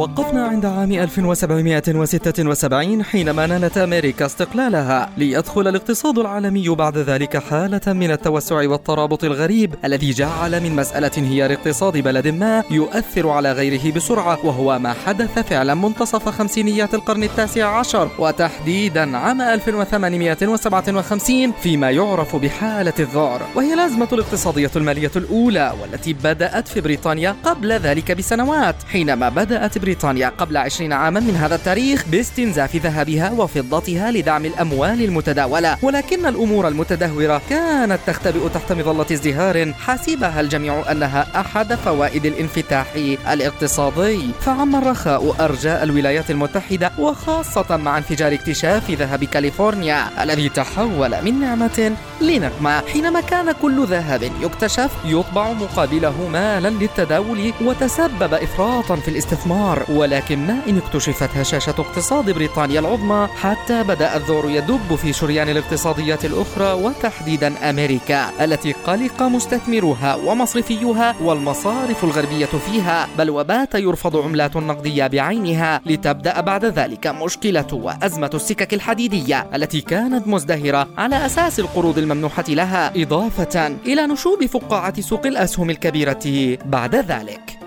توقفنا عند عام 1776 حينما نالت أمريكا استقلالها ليدخل الاقتصاد العالمي بعد ذلك حالة من التوسع والترابط الغريب الذي جعل من مسألة انهيار اقتصاد بلد ما يؤثر على غيره بسرعة وهو ما حدث فعلا منتصف خمسينيات القرن التاسع عشر وتحديدا عام 1857 فيما يعرف بحالة الذعر وهي الأزمة الاقتصادية المالية الأولى والتي بدأت في بريطانيا قبل ذلك بسنوات حينما بدأت بريطانيا قبل عشرين عاما من هذا التاريخ باستنزاف ذهبها وفضتها لدعم الأموال المتداولة. ولكن الأمور المتدهورة كانت تختبئ تحت مظلة ازدهار حسبها الجميع أنها أحد فوائد الانفتاح الاقتصادي. فعم الرخاء أرجاء الولايات المتحدة وخاصة مع انفجار اكتشاف ذهب كاليفورنيا الذي تحول من نعمة لنقمة حينما كان كل ذهب يكتشف يطبع مقابله مالا للتداول وتسبب إفراطا في الاستثمار. ولكن إن اكتشفت هشاشة اقتصاد بريطانيا العظمى حتى بدأ الذعر يدب في شريان الاقتصاديات الأخرى وتحديدا أمريكا التي قلق مستثمروها ومصرفيوها والمصارف الغربية فيها بل وبات يرفض عملات نقدية بعينها لتبدأ بعد ذلك مشكلة وأزمة السكك الحديدية التي كانت مزدهرة على أساس القروض الممنوحة لها إضافة إلى نشوب فقاعة سوق الأسهم الكبيرة بعد ذلك.